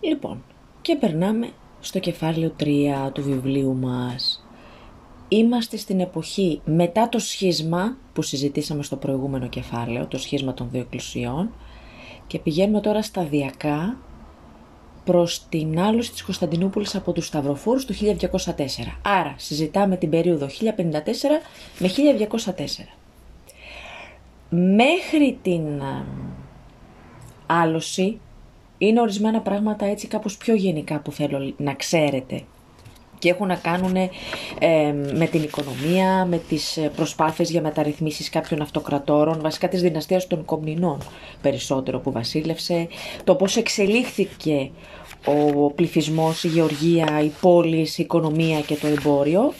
Λοιπόν, και περνάμε στο κεφάλαιο 3 του βιβλίου μας. Είμαστε στην εποχή μετά το σχίσμα που συζητήσαμε στο προηγούμενο κεφάλαιο, το σχίσμα των δύο εκκλησιών και πηγαίνουμε τώρα σταδιακά προς την άλωση της Κωνσταντινούπολης από τους Σταυροφόρους το 1204. Άρα συζητάμε την περίοδο 1054 με 1204. Μέχρι την άλωση είναι ορισμένα πράγματα έτσι κάπως πιο γενικά που θέλω να ξέρετε. Και έχουν να κάνουν με την οικονομία, με τις προσπάθειες για μεταρρυθμίσεις κάποιων αυτοκρατόρων, βασικά της δυναστείας των Κομνηνών περισσότερο που βασίλευσε, το πώς εξελίχθηκε ο πληθυσμός, η γεωργία, η πόλη, η οικονομία και το εμπόριο,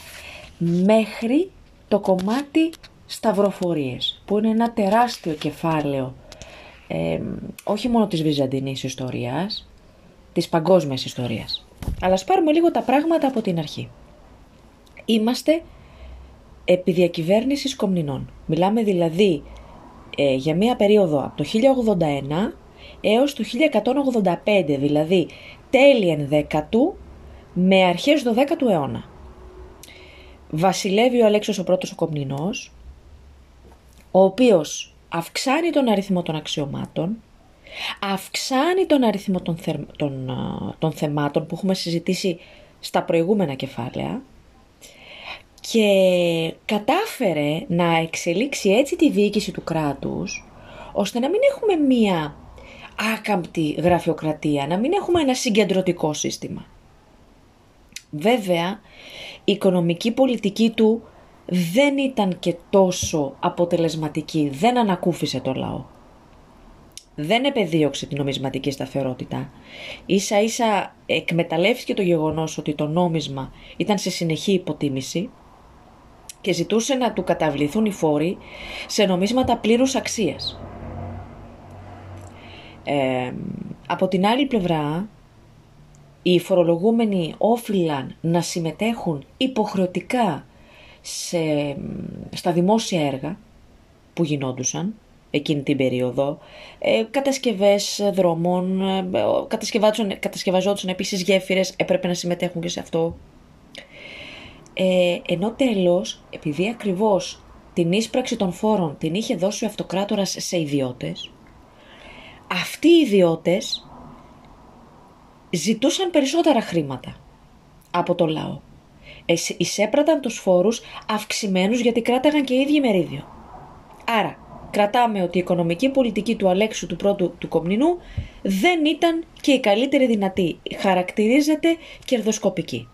μέχρι το κομμάτι σταυροφορίες, που είναι ένα τεράστιο κεφάλαιο όχι μόνο της βυζαντινής ιστορίας, της παγκόσμιας ιστορίας. Αλλά ας πάρουμε λίγο τα πράγματα από την αρχή. Είμαστε επί διακυβέρνησης κομνηνών. Μιλάμε δηλαδή ε, για μία περίοδο από το 1081 έως το 1185, δηλαδή τέλη ενδέκατου με αρχές 12ου αιώνα. Βασιλεύει ο Αλέξος ο πρώτος ο Κομνηνός, ο οποίος αυξάνει τον αριθμό των αξιωμάτων, αυξάνει τον αριθμό των, των, των θεμάτων που έχουμε συζητήσει στα προηγούμενα κεφάλαια και κατάφερε να εξελίξει έτσι τη διοίκηση του κράτους ώστε να μην έχουμε μία άκαμπτη γραφειοκρατία, να μην έχουμε ένα συγκεντρωτικό σύστημα. Βέβαια, η οικονομική πολιτική του δεν ήταν και τόσο αποτελεσματική, δεν ανακούφισε το λαό. Δεν επεδίωξε την νομισματική σταθερότητα. Ίσα ίσα εκμεταλλεύτηκε το γεγονός ότι το νόμισμα ήταν σε συνεχή υποτίμηση και ζητούσε να του καταβληθούν οι φόροι σε νομίσματα πλήρους αξίας. Ε, από την άλλη πλευρά, οι φορολογούμενοι όφυλαν να συμμετέχουν υποχρεωτικά σε, στα δημόσια έργα που γινόντουσαν εκείνη την περίοδο, ε, κατασκευές δρόμων, ε, κατασκευαζόντουσαν επίσης γέφυρες, έπρεπε να συμμετέχουν και σε αυτό. Ε, ενώ τέλος, επειδή ακριβώς την ίσπραξη των φόρων την είχε δώσει ο αυτοκράτορας σε ιδιώτες, αυτοί οι ιδιώτες ζητούσαν περισσότερα χρήματα από το λαό εισέπραταν τους φόρους αυξημένους γιατί κράταγαν και οι ίδιοι μερίδιο. Άρα, κρατάμε ότι η οικονομική πολιτική του Αλέξου του πρώτου του Κομνηνού δεν ήταν και η καλύτερη δυνατή. Χαρακτηρίζεται κερδοσκοπική.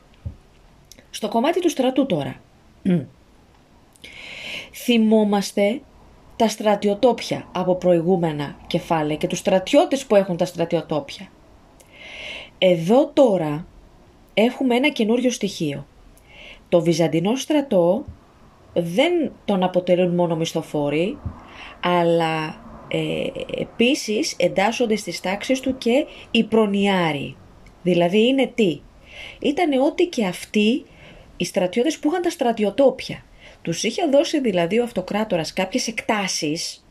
Στο κομμάτι του στρατού τώρα. Θυμόμαστε τα στρατιωτόπια από προηγούμενα κεφάλαια και τους στρατιώτες που έχουν τα στρατιωτόπια. Εδώ τώρα έχουμε ένα καινούριο στοιχείο. Το Βυζαντινό στρατό δεν τον αποτελούν μόνο μισθοφόροι, αλλά ε, επίσης εντάσσονται στις τάξεις του και οι προνοιάροι. Δηλαδή είναι τι; Ήταν ό,τι και αυτοί οι στρατιώτες που είχαν τα στρατιωτόπια. Τους είχε δώσει δηλαδή ο αυτοκράτορας κάποιες εκτάσεις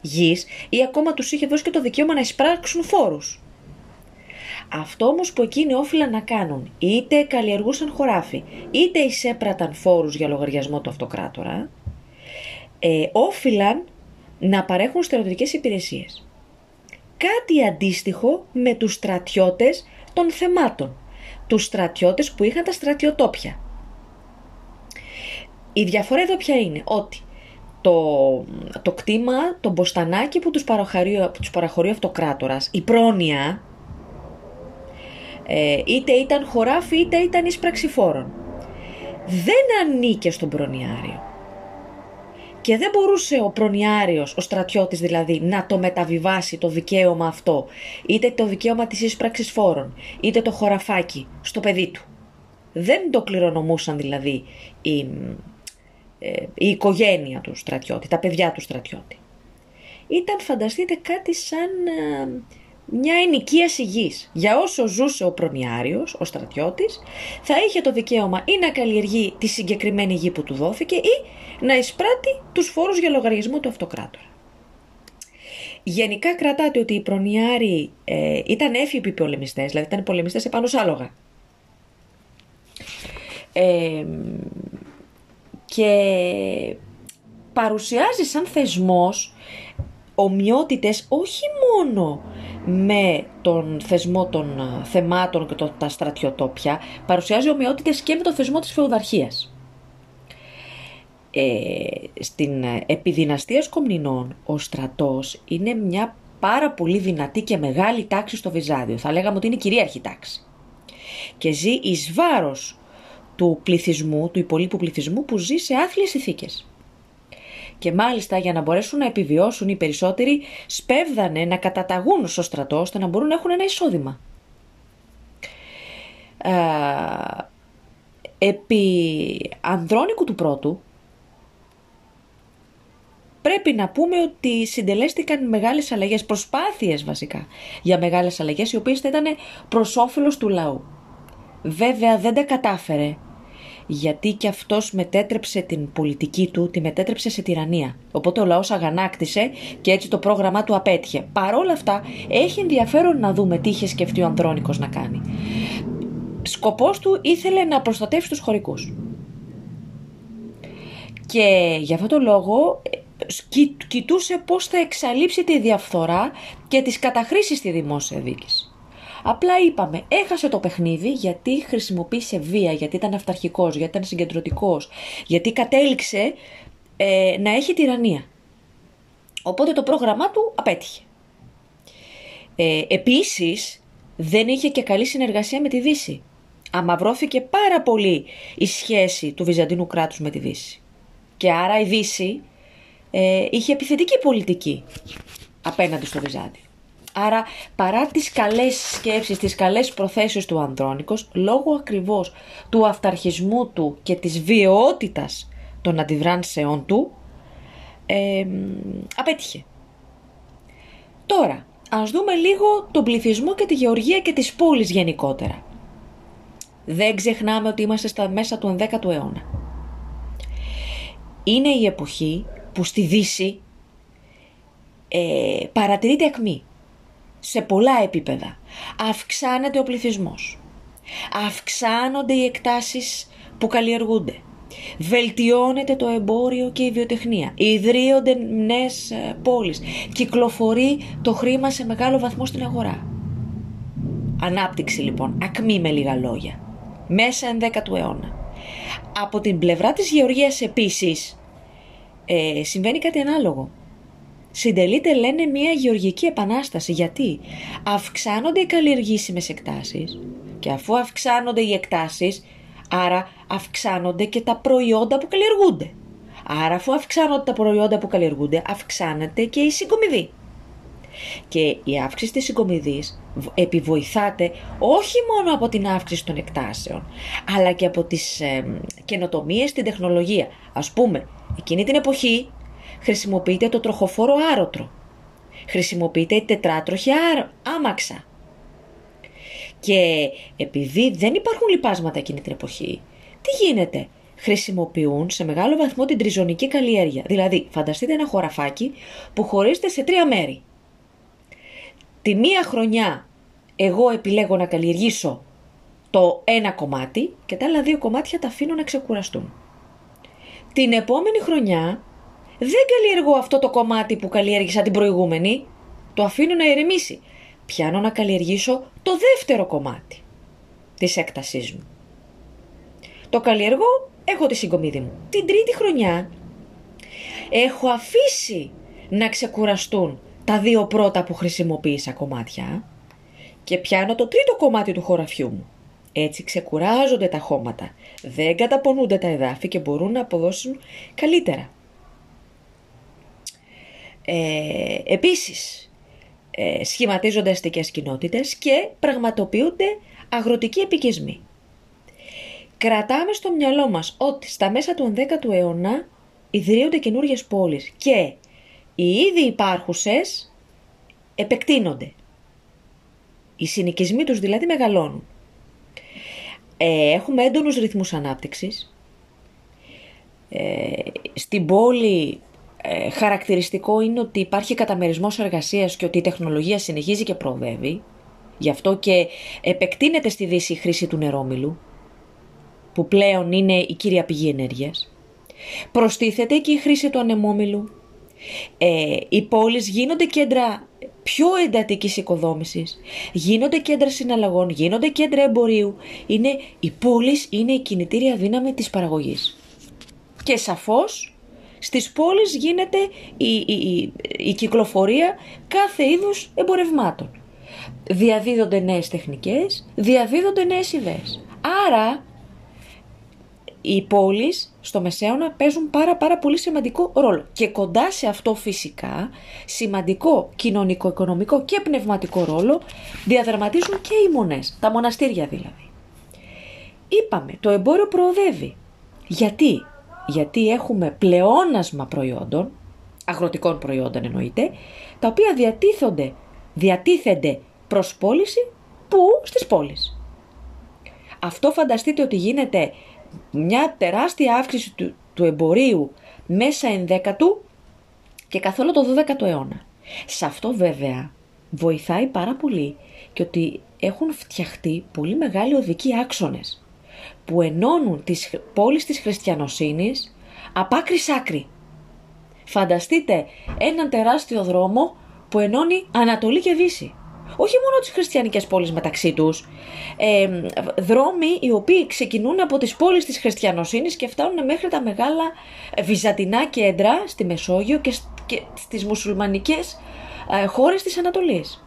γης ή ακόμα τους είχε δώσει και το δικαίωμα να εισπράξουν φόρους. Αυτό όμως που εκείνοι όφυλαν να κάνουν, είτε καλλιεργούσαν χωράφι, είτε εισέπραταν φόρους για λογαριασμό του αυτοκράτορα, ε, όφυλαν να παρέχουν στερεωτικές υπηρεσίες. Κάτι αντίστοιχο με τους στρατιώτες των θεμάτων, τους στρατιώτες που είχαν τα στρατιωτόπια. Η διαφορά εδώ ποια είναι, ότι το, το κτήμα, το μποστανάκι που τους παραχωρεί, που τους παραχωρεί ο αυτοκράτορας, η πρόνοια, ε, είτε ήταν χωράφι είτε ήταν εις φόρων. Δεν ανήκε στον προνιάριο. Και δεν μπορούσε ο προνιάριος, ο στρατιώτης δηλαδή, να το μεταβιβάσει το δικαίωμα αυτό, είτε το δικαίωμα της εισπράξης φόρων, είτε το χωραφάκι στο παιδί του. Δεν το κληρονομούσαν δηλαδή η, ε, η οικογένεια του στρατιώτη, τα παιδιά του στρατιώτη. Ήταν φανταστείτε κάτι σαν ε, μια ενοικίαση γης. Για όσο ζούσε ο προνιάριος, ο στρατιώτης, θα είχε το δικαίωμα ή να καλλιεργεί τη συγκεκριμένη γη που του δόθηκε ή να εισπράττει τους φόρους για λογαριασμό του αυτοκράτορα. γενικά κρατάτε ότι οι προνοιάροι ε, ήταν έφηβοι πολεμιστές, δηλαδή ήταν πολεμιστές επάνω σ' άλογα. Ε, και παρουσιάζει σαν θεσμός ομοιότητες όχι μόνο με τον θεσμό των ε, θεμάτων και το, τα στρατιωτόπια, παρουσιάζει ομοιότητες και με το θεσμό της φεουδαρχίας. Ε, στην επιδυναστία Σκομνηνών ο στρατός είναι μια πάρα πολύ δυνατή και μεγάλη τάξη στο Βυζάντιο. Θα λέγαμε ότι είναι κυρίαρχη τάξη. Και ζει εις βάρος του πληθυσμού, του υπολείπου πληθυσμού που ζει σε άθλιες ηθίκες. Και μάλιστα για να μπορέσουν να επιβιώσουν οι περισσότεροι σπέβδανε να καταταγούν στο στρατό ώστε να μπορούν να έχουν ένα εισόδημα. Ε, επί Ανδρώνικου του πρώτου πρέπει να πούμε ότι συντελέστηκαν μεγάλες αλλαγές, προσπάθειες βασικά για μεγάλες αλλαγές οι οποίες θα ήταν προς όφελος του λαού. Βέβαια δεν τα κατάφερε γιατί και αυτός μετέτρεψε την πολιτική του, τη μετέτρεψε σε τυραννία. Οπότε ο λαός αγανάκτησε και έτσι το πρόγραμμά του απέτυχε. Παρόλα αυτά έχει ενδιαφέρον να δούμε τι είχε σκεφτεί ο Ανδρώνικος να κάνει. Σκοπός του ήθελε να προστατεύσει τους χωρικούς. Και για αυτό το λόγο κοιτούσε πώς θα εξαλείψει τη διαφθορά και τις καταχρήσεις στη δημόσια δίκηση. Απλά είπαμε, έχασε το παιχνίδι γιατί χρησιμοποίησε βία, γιατί ήταν αυταρχικός, γιατί ήταν συγκεντρωτικός, γιατί κατέληξε ε, να έχει τυραννία. Οπότε το πρόγραμμά του απέτυχε. Ε, επίσης, δεν είχε και καλή συνεργασία με τη Δύση. Αμαυρώθηκε πάρα πολύ η σχέση του Βυζαντινού κράτους με τη Δύση. Και άρα η Δύση ε, είχε επιθετική πολιτική απέναντι στο Βυζάντιο. Άρα παρά τις καλές σκέψεις, τις καλές προθέσεις του Ανδρώνικος, λόγω ακριβώς του αυταρχισμού του και της βιαιότητας των αντιδράνσεών του, ε, απέτυχε. Τώρα, ας δούμε λίγο τον πληθυσμό και τη γεωργία και τις πόλεις γενικότερα. Δεν ξεχνάμε ότι είμαστε στα μέσα του 11ου αιώνα. Είναι η εποχή που στη Δύση ε, παρατηρείται ακμή σε πολλά επίπεδα. Αυξάνεται ο πληθυσμός. Αυξάνονται οι εκτάσεις που καλλιεργούνται. Βελτιώνεται το εμπόριο και η βιοτεχνία. Ιδρύονται νέες ε, πόλεις. Κυκλοφορεί το χρήμα σε μεγάλο βαθμό στην αγορά. Ανάπτυξη λοιπόν, ακμή με λίγα λόγια. Μέσα 11ου αιώνα. Από την πλευρά της γεωργίας επίσης ε, συμβαίνει κάτι ανάλογο. Συντελείται λένε μια γεωργική επανάσταση. Γιατί; Αυξάνονται οι καλλιεργήσιμες εκτάσεις και αφού αυξάνονται οι εκτάσεις, άρα αυξάνονται και τα προϊόντα που καλλιεργούνται. Άρα αφού αυξάνονται τα προϊόντα που καλλιεργούνται, αυξάνεται και η συγκομιδή. Και η αύξηση της συγκομιδής επιβοηθάται όχι μόνο από την αύξηση των εκτάσεων, αλλά και από τις ε, καινοτομίες στην τεχνολογία. Ας πούμε, εκείνη την εποχή χρησιμοποιείται το τροχοφόρο άρωτρο. Χρησιμοποιείται η τετράτροχη άμαξα. Και επειδή δεν υπάρχουν λιπάσματα εκείνη την εποχή, τι γίνεται; Χρησιμοποιούν σε μεγάλο βαθμό την τριζωνική καλλιέργεια. Δηλαδή, φανταστείτε ένα χωραφάκι που χωρίζεται σε τρία μέρη. Τη μία χρονιά εγώ επιλέγω να καλλιεργήσω το ένα κομμάτι και τα άλλα δύο κομμάτια τα αφήνω να ξεκουραστούν. Την επόμενη χρονιά δεν καλλιεργώ αυτό το κομμάτι που καλλιέργησα την προηγούμενη. Το αφήνω να ηρεμήσει. Πιάνω να καλλιεργήσω το δεύτερο κομμάτι της έκτασής μου. Το καλλιεργώ, έχω τη συγκομίδη μου. Την τρίτη χρονιά έχω αφήσει να ξεκουραστούν τα δύο πρώτα που χρησιμοποίησα κομμάτια και πιάνω το τρίτο κομμάτι του χωραφιού μου. Έτσι ξεκουράζονται τα χώματα, δεν καταπονούνται τα εδάφη και μπορούν να αποδώσουν καλύτερα. Ε, επίσης, ε, σχηματίζονται αστικές κοινότητες και πραγματοποιούνται αγροτικοί επικισμοί. Κρατάμε στο μυαλό μας ότι στα μέσα του 11ου αιώνα ιδρύονται καινούργιες πόλεις και οι ήδη υπάρχουσες επεκτείνονται. Οι συνοικισμοί τους δηλαδή μεγαλώνουν. Ε, έχουμε έντονους ρυθμούς ανάπτυξης. Ε, στην πόλη ε, χαρακτηριστικό είναι ότι υπάρχει καταμερισμός εργασίας και ότι η τεχνολογία συνεχίζει και προοδεύει. Γι' αυτό και επεκτείνεται στη Δύση η χρήση του νερόμιλου, που πλέον είναι η κύρια πηγή ενέργειας. Προστίθεται και η χρήση του ανεμόμυλου. Ε, οι πόλεις γίνονται κέντρα πιο εντατικής οικοδόμησης, γίνονται κέντρα συναλλαγών, γίνονται κέντρα εμπορίου. Είναι, οι πόλεις είναι η κινητήρια δύναμη της παραγωγής. Και σαφώς στις πόλεις γίνεται η, η, η, κυκλοφορία κάθε είδους εμπορευμάτων. Διαδίδονται νέες τεχνικές, διαδίδονται νέες ιδέες. Άρα οι πόλεις στο Μεσαίωνα παίζουν πάρα πάρα πολύ σημαντικό ρόλο. Και κοντά σε αυτό φυσικά σημαντικό κοινωνικό, οικονομικό και πνευματικό ρόλο διαδραματίζουν και οι μονές, τα μοναστήρια δηλαδή. Είπαμε, το εμπόριο προοδεύει. Γιατί; Γιατί έχουμε πλεόνασμα προϊόντων, αγροτικών προϊόντων εννοείται, τα οποία διατίθονται, διατίθενται προς πώληση που στις πόλεις. Αυτό φανταστείτε ότι γίνεται μια τεράστια αύξηση του, του εμπορίου μέσα ενδέκατου και καθόλου το 12ο αιώνα. Σε αυτό βέβαια βοηθάει πάρα πολύ και ότι έχουν φτιαχτεί πολύ μεγάλοι οδικοί άξονες που ενώνουν τις πόλεις της χριστιανοσύνης απ' άκρη σ' άκρη. Φανταστείτε έναν τεράστιο δρόμο που ενώνει Ανατολή και Δύση όχι μόνο τις χριστιανικές πόλεις μεταξύ τους, ε, δρόμοι οι οποίοι ξεκινούν από τις πόλεις της χριστιανοσύνης και φτάνουν μέχρι τα μεγάλα βυζαντινά κέντρα στη Μεσόγειο και, και στις μουσουλμανικές ε, χώρες της Ανατολής.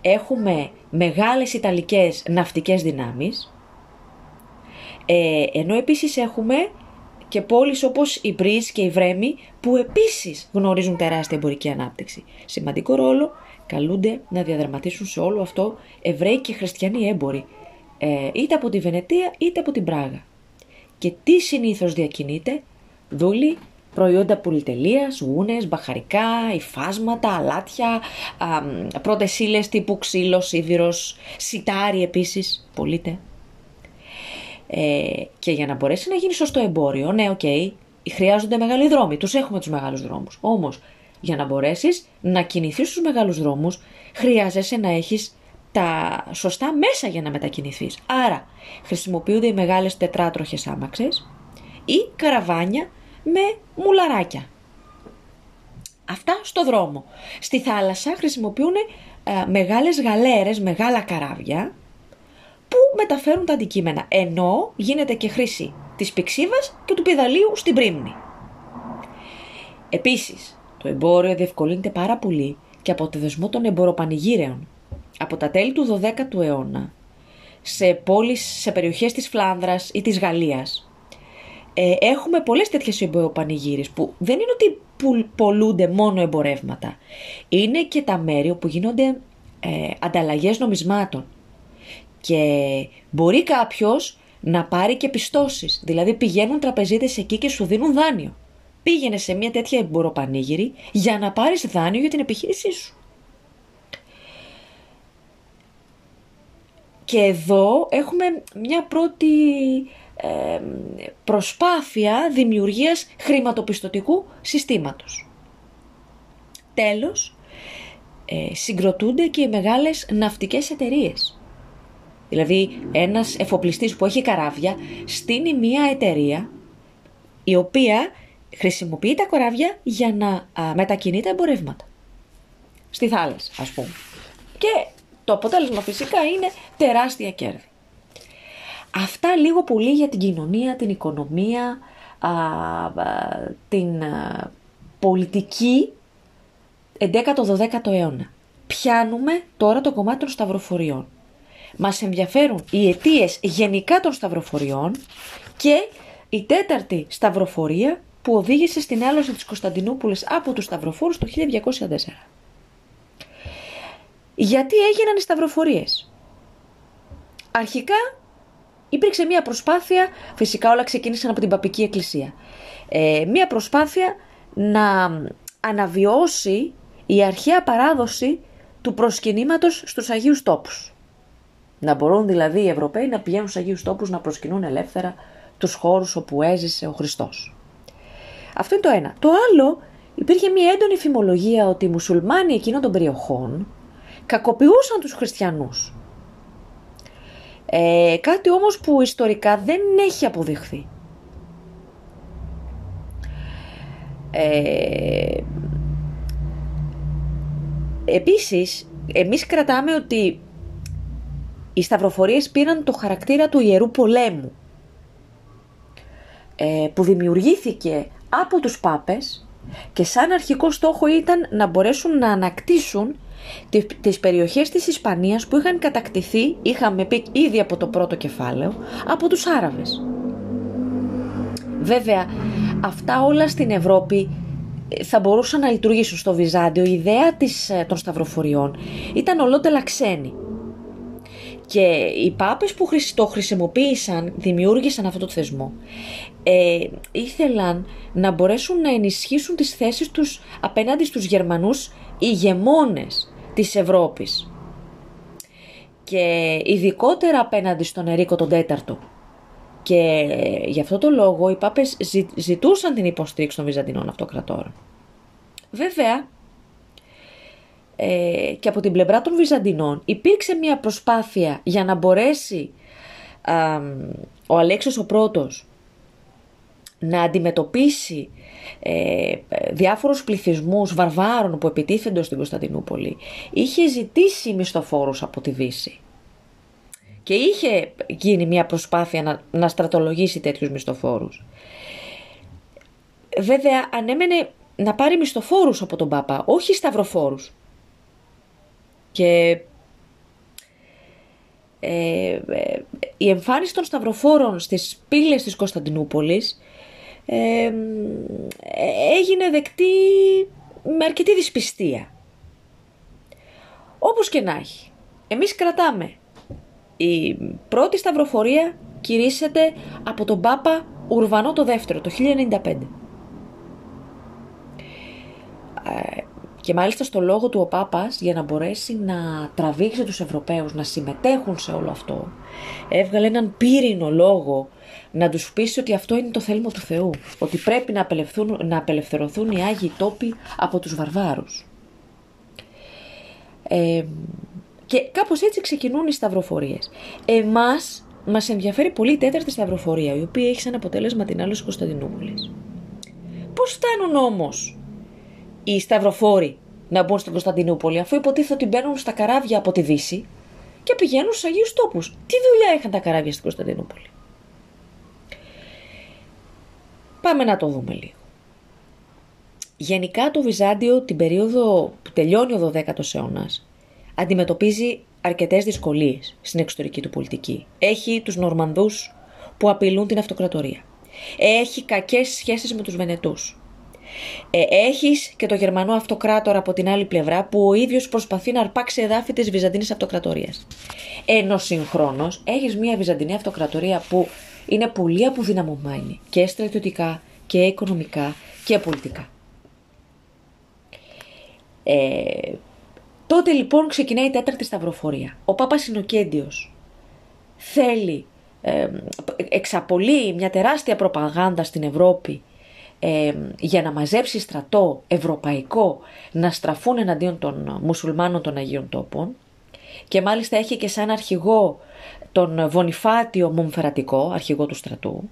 Έχουμε μεγάλες Ιταλικές ναυτικές δυνάμεις, ε, ενώ επίσης έχουμε και πόλεις όπως η Μπρίζ και η Βρέμη που επίσης γνωρίζουν τεράστια εμπορική ανάπτυξη. Σημαντικό ρόλο καλούνται να διαδραματίσουν σε όλο αυτό Εβραίοι και χριστιανοί έμποροι, ε, είτε από τη Βενετία είτε από την Πράγα. Και τι συνήθως διακινείται, δούλοι, προϊόντα πολυτελείας, γούνες, μπαχαρικά, υφάσματα, αλάτια, πρώτες ύλες τύπου ξύλος, σίδηρος, σιτάρι επίσης, πωλείται. Ε, και για να μπορέσει να γίνει σωστό εμπόριο, ναι, ok, okay, χρειάζονται μεγάλοι δρόμοι, τους έχουμε τους μεγάλους δρόμους. Όμως, για να μπορέσεις να κινηθείς στους μεγάλους δρόμους, χρειάζεσαι να έχεις τα σωστά μέσα για να μετακινηθείς. Άρα, χρησιμοποιούνται οι μεγάλες τετράτροχες άμαξες ή καραβάνια με μουλαράκια. Αυτά στο δρόμο. Στη θάλασσα χρησιμοποιούν ε, μεγάλες γαλέρες, μεγάλα καράβια που μεταφέρουν τα αντικείμενα. Ενώ γίνεται και χρήση της πηξίδας και του πιδαλίου στην πρίμνη. Επίσης, το εμπόριο διευκολύνεται πάρα πολύ και από το δεσμό των εμποροπανηγύρεων. Από τα τέλη του 12ου αιώνα, σε πόλεις, σε περιοχές της Φλάνδρας ή της Γαλλίας, ε, έχουμε πολλές τέτοιες εμποροπανηγύρες που δεν είναι ότι πολλούνται μόνο εμπορεύματα. Είναι και τα μέρη όπου γίνονται ε, ανταλλαγές νομισμάτων. Και μπορεί κάποιος να πάρει και πιστώσεις. Δηλαδή πηγαίνουν τραπεζίτες εκεί και σου δίνουν δάνειο πήγαινε σε μια τέτοια εμποροπανήγυρη για να πάρεις δάνειο για την επιχείρησή σου. Και εδώ έχουμε μια πρώτη προσπάθεια δημιουργίας χρηματοπιστωτικού συστήματος. Τέλος, ε, συγκροτούνται και οι μεγάλες ναυτικές εταιρείες. Δηλαδή ένας εφοπλιστής που έχει καράβια στείνει μια εταιρεία η οποία χρησιμοποιεί τα κοράβια για να α, μετακινεί τα εμπορεύματα. Στη θάλασσα, ας πούμε. Και το αποτέλεσμα φυσικά είναι τεράστια κέρδη. Αυτά λίγο πολύ για την κοινωνία, την οικονομία, α, την α, πολιτική 11ο-12ο αιώνα. Πιάνουμε τώρα το κομμάτι των σταυροφοριών. Μας ενδιαφέρουν οι αιτίες γενικά των σταυροφοριών και η τέταρτη σταυροφορία που οδήγησε στην άλωση της Κωνσταντινούπολης από τους Σταυροφόρους το 1204. Γιατί έγιναν οι σταυροφορίες; Αρχικά υπήρξε μια προσπάθεια, φυσικά όλα ξεκίνησαν από την Παπική Εκκλησία, ε, μια προσπάθεια να αναβιώσει η αρχαία παράδοση του προσκυνήματος στους Αγίους Τόπους. Να μπορούν δηλαδή οι Ευρωπαίοι να πηγαίνουν στους Αγίους Τόπους να προσκυνούν ελεύθερα τους χώρους όπου έζησε ο Χριστός. Αυτό είναι το ένα. Το άλλο υπήρχε μια έντονη φημολογία ότι οι μουσουλμάνοι εκείνων των περιοχών κακοποιούσαν τους χριστιανούς. Ε, κάτι όμως που ιστορικά δεν έχει αποδειχθεί. Ε, επίσης, εμείς κρατάμε ότι οι σταυροφορίες πήραν το χαρακτήρα του Ιερού Πολέμου ε, που δημιουργήθηκε από τους πάπες και σαν αρχικό στόχο ήταν να μπορέσουν να ανακτήσουν τις περιοχές της Ισπανίας που είχαν κατακτηθεί, είχαμε πει ήδη από το πρώτο κεφάλαιο, από τους Άραβες. Βέβαια, αυτά όλα στην Ευρώπη ε, θα μπορούσαν να λειτουργήσουν στο Βυζάντιο. Η ιδέα της, ε, των σταυροφοριών ήταν ολότελα ξένη. Και οι πάπες που το χρησιμοποίησαν, δημιούργησαν αυτό το θεσμό, ε, ήθελαν να μπορέσουν να ενισχύσουν τις θέσεις τους απέναντι στους Γερμανούς ηγεμόνες της Ευρώπης. Και ειδικότερα απέναντι στον Ερίκο τον Τέταρτο. Και γι' αυτό το λόγο οι πάπες ζητούσαν την υποστήριξη των Βυζαντινών Αυτοκρατόρων. Βέβαια, ε, και από την πλευρά των Βυζαντινών υπήρξε μια προσπάθεια για να μπορέσει ο Αλέξιος ο πρώτος να αντιμετωπίσει ε, διάφορους πληθυσμούς βαρβάρων που επιτίθενται στην Κωνσταντινούπολη είχε ζητήσει μισθοφόρους από τη Δύση και είχε γίνει μια προσπάθεια να, να στρατολογήσει τέτοιους μισθοφόρους. Βέβαια ανέμενε να πάρει μισθοφόρους από τον Πάπα, όχι σταυροφόρους. Και ε, ε, η εμφάνιση των σταυροφόρων στις πύλες της Κωνσταντινούπολης ε, έγινε δεκτή με αρκετή δυσπιστία. Όπως και να έχει. Εμείς κρατάμε. Η πρώτη σταυροφορία κηρύσσεται από τον Πάπα Ουρβανό το δεύτερο, το 1095. Και μάλιστα στο λόγο του ο Πάπας για να μπορέσει να τραβήξει τους Ευρωπαίους να συμμετέχουν σε όλο αυτό έβγαλε έναν πύρινο λόγο να τους πείσει ότι αυτό είναι το θέλημα του Θεού ότι πρέπει να, να απελευθερωθούν οι Άγιοι τόποι από τους βαρβάρους. Ε, και κάπως έτσι ξεκινούν οι σταυροφορίες. Εμάς μας ενδιαφέρει πολύ η τέταρτη σταυροφορία η οποία έχει σαν αποτέλεσμα την άλωση Κωνσταντινούπολης. Πώς φτάνουν όμως οι σταυροφόροι να μπουν στην Κωνσταντινούπολη, αφού υποτίθεται ότι μπαίνουν στα καράβια από τη Δύση και πηγαίνουν στους Αγίους Τόπους. Τι δουλειά είχαν τα καράβια στην Κωνσταντινούπολη; Πάμε να το δούμε λίγο. Γενικά το Βυζάντιο την περίοδο που τελειώνει ο 12ος αιώνας αντιμετωπίζει αρκετές δυσκολίες στην εξωτερική του πολιτική. Έχει τους Νορμανδούς που απειλούν την αυτοκρατορία. Έχει κακές σχέσεις με τους Βενετούς. Ε, έχεις και το Γερμανό αυτοκράτορα από την άλλη πλευρά που ο ίδιος προσπαθεί να αρπάξει εδάφη της Βυζαντινής αυτοκρατορίας. Ενώ συγχρόνως έχεις μια Βυζαντινή αυτοκρατορία που είναι πολύ αποδυναμωμένη και στρατιωτικά και οικονομικά και πολιτικά. Ε, τότε λοιπόν ξεκινάει η τέταρτη σταυροφορία. Ο Πάπας Συνοκέντιος θέλει, ε, εξαπολύει μια τεράστια προπαγάνδα στην Ευρώπη για να μαζέψει στρατό ευρωπαϊκό να στραφούν εναντίον των μουσουλμάνων των Αγίων Τόπων και μάλιστα έχει και σαν αρχηγό τον Βονιφάτιο Μομφερατικό, αρχηγό του στρατού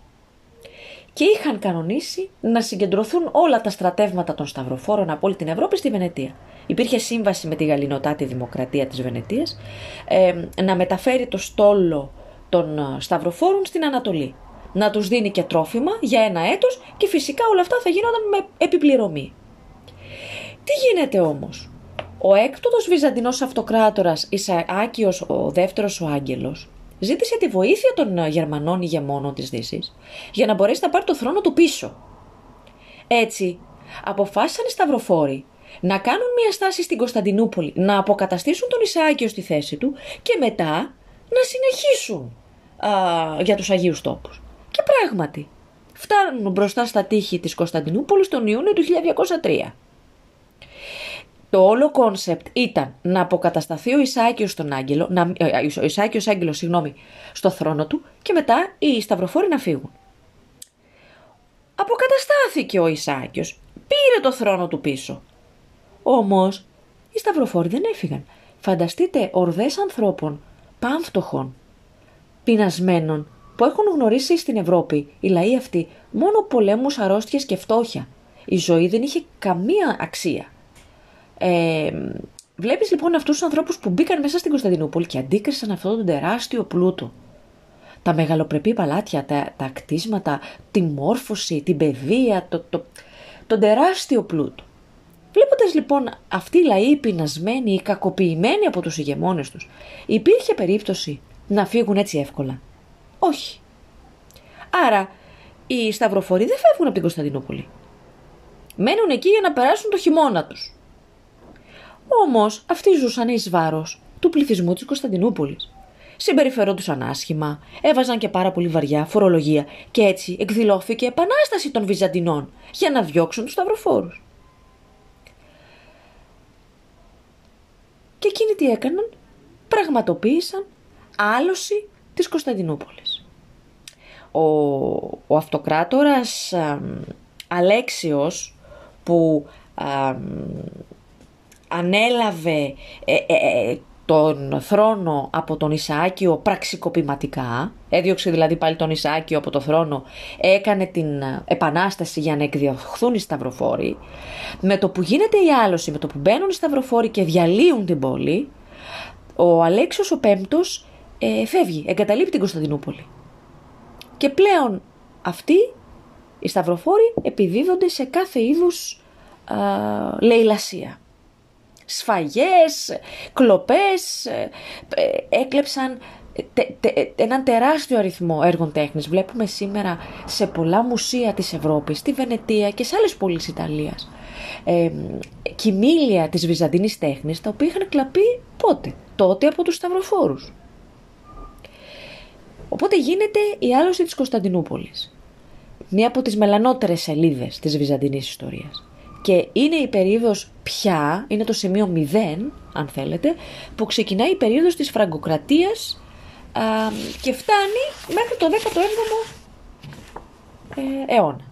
και είχαν κανονίσει να συγκεντρωθούν όλα τα στρατεύματα των Σταυροφόρων από όλη την Ευρώπη στη Βενετία. Υπήρχε σύμβαση με τη Γαλλινοτάτη Δημοκρατία της Βενετίας να μεταφέρει το στόλο των Σταυροφόρων στην Ανατολή να τους δίνει και τρόφιμα για ένα έτος και φυσικά όλα αυτά θα γίνονταν με επιπληρωμή. Τι γίνεται όμως; Ο έκτοτος Βυζαντινός αυτοκράτορας Ισαάκιος ο δεύτερος ο Άγγελος ζήτησε τη βοήθεια των Γερμανών ηγεμόνων της Δύσης για να μπορέσει να πάρει το θρόνο του πίσω. Έτσι, αποφάσισαν οι Σταυροφόροι να κάνουν μια στάση στην Κωνσταντινούπολη, να αποκαταστήσουν τον Ισαάκιο στη θέση του και μετά να συνεχίσουν α, για τους Αγίους Τόπους. Και πράγματι, φτάνουν μπροστά στα τείχη της Κωνσταντινούπολης τον Ιούνιο του 1203. Το όλο concept ήταν να αποκατασταθεί ο Ισάκιος στον Άγγελο, να, ε, ε, ο Ισάκιος Άγγελος, συγγνώμη, στο θρόνο του και μετά οι σταυροφόροι να φύγουν. Αποκαταστάθηκε ο Ισάκιος. πήρε το θρόνο του πίσω. Όμως, οι σταυροφόροι δεν έφυγαν. Φανταστείτε ορδές ανθρώπων, πάμφτωχων, πεινασμένων, που έχουν γνωρίσει στην Ευρώπη οι λαοί αυτοί μόνο πολέμους, αρρώστιες και φτώχεια. Η ζωή δεν είχε καμία αξία. Ε, βλέπεις λοιπόν αυτούς τους ανθρώπους που μπήκαν μέσα στην Κωνσταντινούπολη και αντίκρισαν αυτόν τον τεράστιο πλούτο. Τα μεγαλοπρεπή παλάτια, τα, τα κτίσματα, τη μόρφωση, την παιδεία, το, το, τον τεράστιο πλούτο. Βλέποντας λοιπόν αυτοί οι λαοί πεινασμένοι ή κακοποιημένοι από τους ηγεμόνες τους, υπήρχε περίπτωση να φύγουν έτσι εύκολα. Όχι. Άρα οι σταυροφοροί δεν φεύγουν από την Κωνσταντινούπολη. Μένουν εκεί για να περάσουν το χειμώνα τους. Όμως αυτοί ζούσαν εις βάρος του πληθυσμού της Κωνσταντινούπολης. Συμπεριφερόντουσαν άσχημα, έβαζαν και πάρα πολύ βαριά φορολογία και έτσι εκδηλώθηκε επανάσταση των Βυζαντινών για να διώξουν τους σταυροφόρους. Και εκείνοι τι έκαναν, πραγματοποίησαν άλωση της Κωνσταντινούπολης. Ο, ο αυτοκράτορας Αλέξιος που ανέλαβε ε, ε, ε, τον θρόνο από τον Ισαάκιο πραξικοπηματικά, έδιωξε δηλαδή πάλι τον Ισαάκιο από το θρόνο, έκανε την επανάσταση για να εκδιωχθούν οι σταυροφόροι. Με το που γίνεται η άλωση, με το που μπαίνουν οι σταυροφόροι και διαλύουν την πόλη, ο Αλέξιος ο Πέμπτος ε, φεύγει, εγκαταλείπει την Κωνσταντινούπολη. Και πλέον αυτοί οι σταυροφόροι επιδίδονται σε κάθε είδους α, λαιλασία σφαγές, κλοπές, ε, ε, έκλεψαν έναν τεράστιο αριθμό έργων τέχνης. Βλέπουμε σήμερα σε πολλά μουσεία της Ευρώπης, στη Βενετία και σε άλλες πόλεις Ιταλίας, ε, κοιμήλια της βυζαντινής τέχνης, τα οποία είχαν κλαπεί πότε, τότε από τους σταυροφόρους. Οπότε γίνεται η άλωση της Κωνσταντινούπολης. Μία από τις μελανότερες σελίδες της βυζαντινής ιστορίας. Και είναι η περίοδος πια, είναι το σημείο 0, αν θέλετε, που ξεκινάει η περίοδος της φραγκοκρατίας και φτάνει μέχρι το 17ο ε, αιώνα.